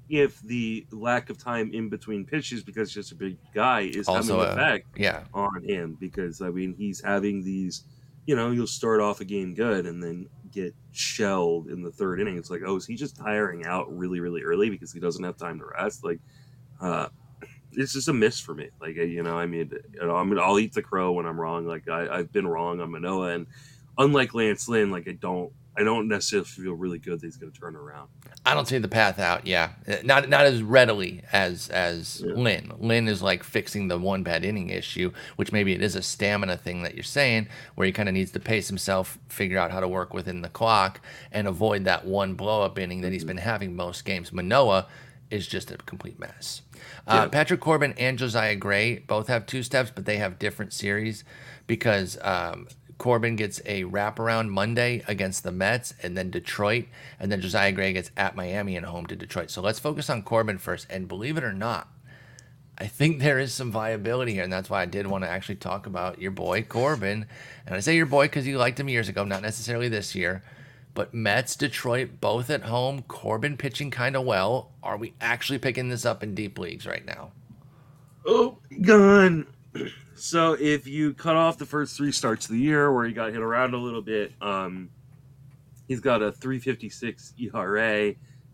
if the lack of time in between pitches, because he's just a big guy, is Also having an effect yeah, on him. Because I mean, he's having these. You know, you'll start off a game good and then get shelled in the third inning. It's like, oh, is he just tiring out really, really early because he doesn't have time to rest? Like, uh, it's just a miss for me. Like, you know, I mean, you know, I'm I'll eat the crow when I'm wrong. Like, I, I've been wrong on Manoah, and unlike Lance Lynn, like I don't I don't necessarily feel really good that he's going to turn around. I don't see the path out. Yeah, not not as readily as as Yeah. Lynn. Lynn is like fixing the one bad inning issue, which maybe it is a stamina thing that you're saying, where he kind of needs to pace himself, figure out how to work within the clock, and avoid that one blow up inning that he's been having most games. Manoah is just a complete mess. Uh, Yeah. Patrick Corbin and Josiah Gray both have two steps, but they have different series because um, Corbin gets a wraparound Monday against the Mets and then Detroit, and then Josiah Gray gets at Miami and home to Detroit. So let's focus on Corbin first. And believe it or not, I think there is some viability here, and that's why I did want to actually talk about your boy Corbin. And I say your boy because you liked him years ago, not necessarily this year. But Mets, Detroit, both at home. Corbin pitching kind of well. Are we actually picking this up in deep leagues right now? Oh, gone. So if you cut off the first three starts of the year where he got hit around a little bit, um, he's got a 356 ERA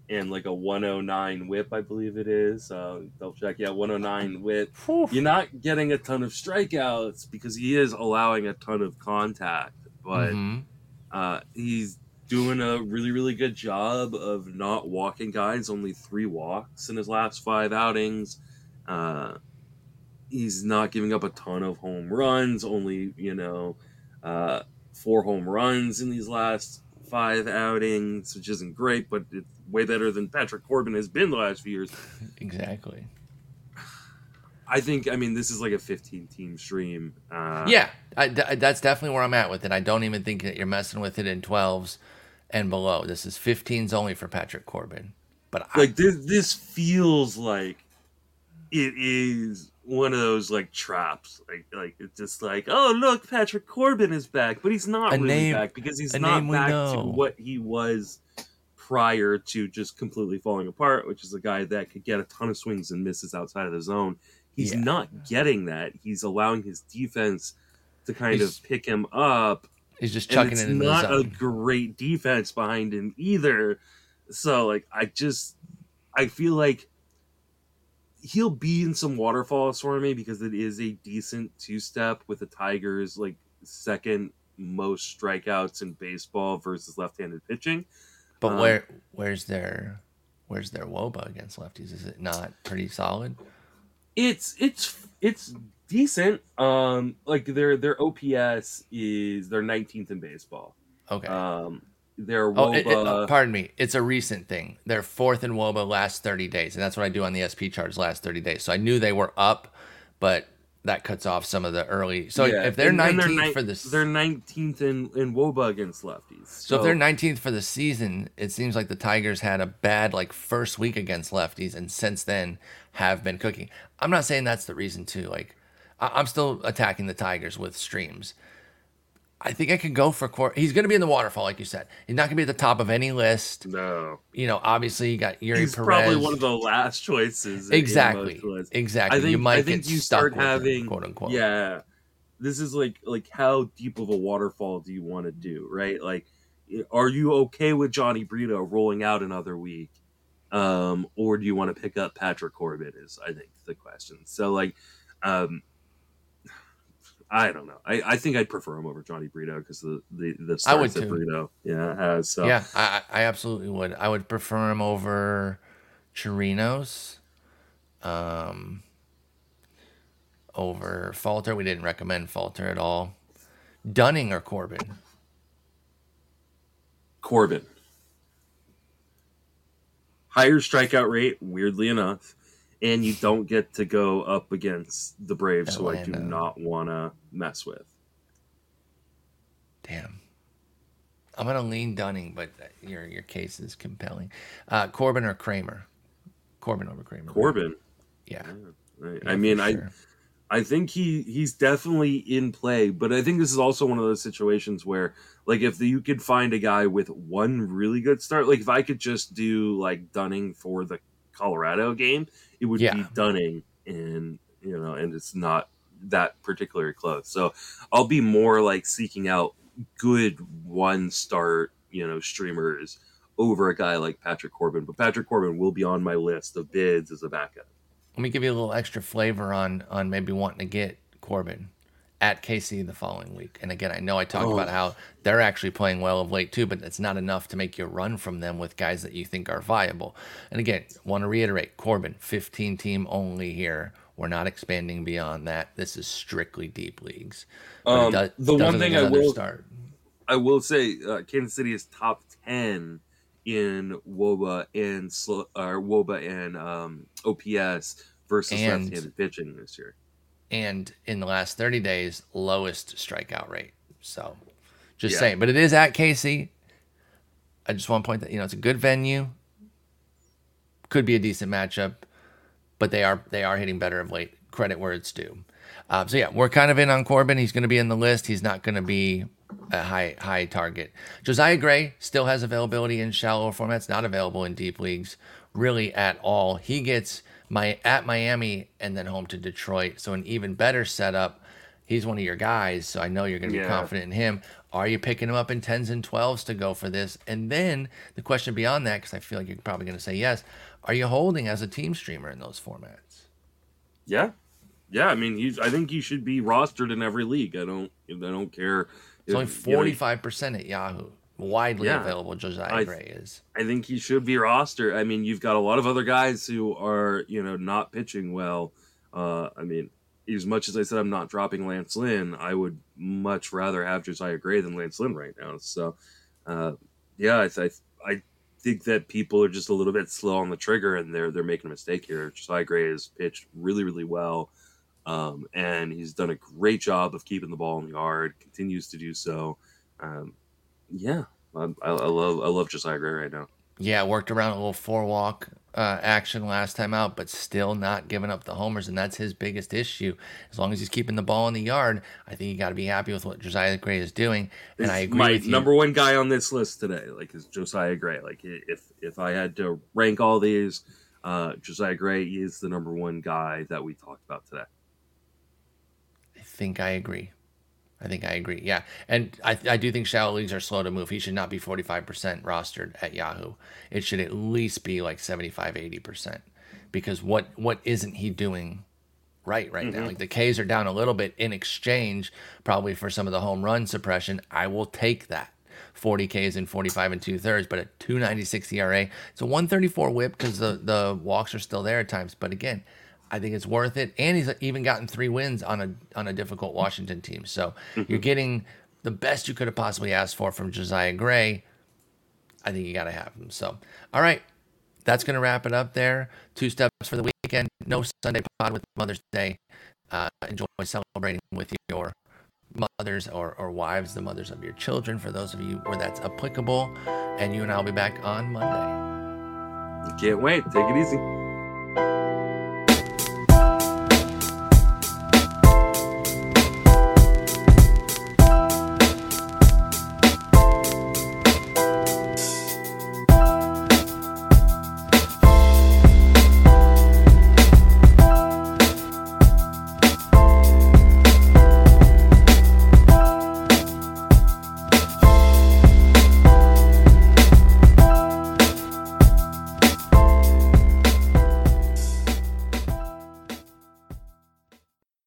and like a 109 whip, I believe it is. Uh, double check. Yeah, 109 whip. You're not getting a ton of strikeouts because he is allowing a ton of contact, but Mhm. uh, he's doing a really, really good job of not walking guys. Only three walks in his last five outings. Uh, he's not giving up a ton of home runs. Only you know uh, four home runs in these last five outings, which isn't great, but it's way better than Patrick Corbin has been the last few years. exactly. I think. I mean, this is like a 15 team stream. Uh, Yeah, I, th- that's definitely where I'm at with it. I don't even think that you're messing with it in 12s and below. This is 15s only for Patrick Corbin. But I, like this this feels like it is one of those like traps. Like like it's just like oh look patrick corbin is back but he's not A really name- back because he's not back to what he was prior to just completely falling apart which is a guy that could get a ton of swings and misses outside of the zone. He's Yeah. not getting that. He's allowing his defense to kind He's of pick him up he's just chucking it's it into not a great defense behind him either. So like I just I feel like he'll be in some waterfalls for me because it is a decent two step with the Tigers like second most strikeouts in baseball versus left-handed pitching. But um, where where's their where's their WOBA against lefties? Is it not pretty solid? It's it's it's decent. Um, like their their OPS is their 19th in baseball. Okay. Um, their WOBA. Oh, it, it, uh, pardon me. It's a recent thing. They're fourth in WOBA last 30 days, and that's what I do on the SP charts last 30 days. So I knew they were up, but that cuts off some of the early. So yeah. if they're and 19th they're ni- for the they're 19th in in WOBA against lefties. So. so. if they're 19th for the season, it seems like the Tigers had a bad like first week against lefties, and since then have been cooking. I'm not saying that's the reason too. Like I- am still attacking the Tigers with streams. I think I could go for Cor- he's going to be in the waterfall, like you said. He's not going to be at the top of any list. No, you know, obviously you got Eury he's Perez. probably one of the last choices. Exactly, exactly. I think, you might I think you start having him, quote unquote. Yeah, this is like like how deep of a waterfall do you want to do, right? Like, are you okay with Jhony Brito rolling out another week, um, or do you want to pick up Patrick Corbin? Is I think the question. So like, um, I don't know. I, I think I'd prefer him over Jhony Brito because the the the I would that Brito yeah has. So. Yeah, I I absolutely would. I would prefer him over Chirinos, um, over Falter. We didn't recommend Falter at all. Dunning or Corbin. Corbin. Higher strikeout rate, weirdly enough and you don't get to go up against the Braves, who I do not want to mess with. Damn. I'm gonna lean Dunning, but your your case is compelling. Uh, Corbin or Kremer? Corbin over Kremer. Corbin. Yeah. yeah. I, I mean, sure. I I think he he's definitely in play, but I think this is also one of those situations where, like, if you could find a guy with one really good start, like if I could just do like Dunning for the Colorado game, it would yeah. be Dunning, and you know, and it's not that particularly close. So I'll be more like seeking out good one start, you know, streamers over a guy like Patrick Corbin. But Patrick Corbin will be on my list of bids as a backup. Let me give you a little extra flavor on on maybe wanting to get Corbin at KC the following week. And again, I know I talked oh. about how they're actually playing well of late too, but it's not enough to make you run from them with guys that you think are viable. And again, want to reiterate Corbin, 15 team only here. We're not expanding beyond that. This is strictly deep leagues. Um, does, the one thing I will start. I will say, uh, Kansas City is top 10 in WOBA and or WOBA and um, OPS versus and, left-handed pitching this year and in the last 30 days, lowest strikeout rate. So just yeah. saying. But it is at KC. I just want to point that, you know, it's a good venue. Could be a decent matchup, but they are they are hitting better of late. Credit where it's due. Um, so yeah, we're kind of in on Corbin. He's going to be in the list. He's not going to be a high high target. Josiah Gray still has availability in shallow formats, not available in deep leagues really at all. He gets my at Miami and then home to Detroit. So an even better setup. He's one of your guys, so I know you're going to be yeah. confident in him. Are you picking him up in tens and twelves to go for this? And then the question beyond that, because I feel like you're probably going to say yes, are you holding as a team streamer in those formats? Yeah, yeah. I mean, he's. I think he should be rostered in every league. I don't. I don't care. It's only forty five percent at Yahoo widely yeah. available Josiah I, Gray is. I think he should be roster. I mean, you've got a lot of other guys who are, you know, not pitching well. Uh, I mean, as much as I said I'm not dropping Lance Lynn, I would much rather have Josiah Gray than Lance Lynn right now. So, uh, yeah, I, I, I think that people are just a little bit slow on the trigger and they're they're making a mistake here. Josiah Gray has pitched really really well, um, and he's done a great job of keeping the ball in the yard. Continues to do so. Um, yeah, I, I, love I love Josiah Gray right now. Yeah, worked around a little four walk uh, action last time out, but still not giving up the homers, and that's his biggest issue. As long as he's keeping the ball in the yard, I think you got to be happy with what Josiah Gray is doing. And I agree my with you. number one guy on this list today, like is Josiah Gray. Like if if I had to rank all these, uh, Josiah Gray is the number one guy that we talked about today. I think I agree. I think I agree. Yeah. And I, I do think shallow leagues are slow to move. He should not be 45% rostered at Yahoo. It should at least be like 75, 80% because what what isn't he doing right right Mm-hmm. now? Like the K's are down a little bit in exchange, probably for some of the home run suppression. I will take that. 40 Ks and 45 and two thirds, but at 296 ERA, it's a 134 whip because the, the walks are still there at times. But again, I think it's worth it. And he's even gotten three wins on a on a difficult Washington team. So you're getting the best you could have possibly asked for from Josiah Gray. I think you got to have him. So, all right, that's going to wrap it up there. Two steps for the weekend. No Sunday pod with Mother's Day. Uh, enjoy celebrating with your mothers or, or wives, the mothers of your children, for those of you where that's applicable. And you and I will be back on Monday. Can't wait. Take it easy.